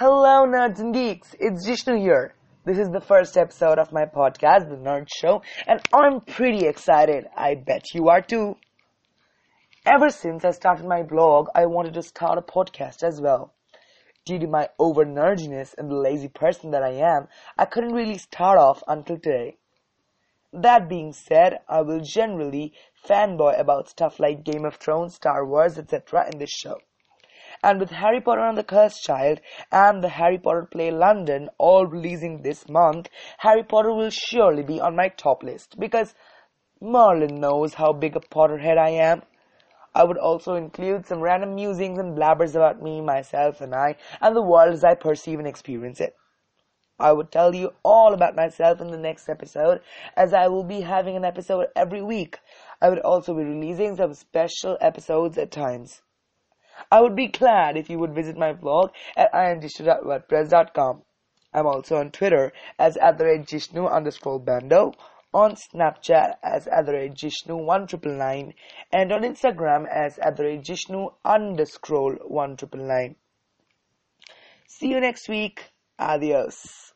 Hello, nerds and geeks. It's Jishnu here. This is the first episode of my podcast, The Nerd Show, and I'm pretty excited. I bet you are too. Ever since I started my blog, I wanted to start a podcast as well. Due to my over nerdiness and the lazy person that I am, I couldn't really start off until today. That being said, I will generally fanboy about stuff like Game of Thrones, Star Wars, etc. in this show. And with Harry Potter and the Cursed Child and the Harry Potter Play London all releasing this month, Harry Potter will surely be on my top list because Merlin knows how big a Potterhead I am. I would also include some random musings and blabbers about me, myself, and I, and the world as I perceive and experience it. I would tell you all about myself in the next episode, as I will be having an episode every week. I would also be releasing some special episodes at times. I would be glad if you would visit my blog at imjishnu.wordpress.com. I'm also on Twitter as at the rate Jishnu underscore Bando, on Snapchat as at the rate Jishnu one triple nine, and on Instagram as at the rate Jishnu underscore one triple nine. See you next week. Adios.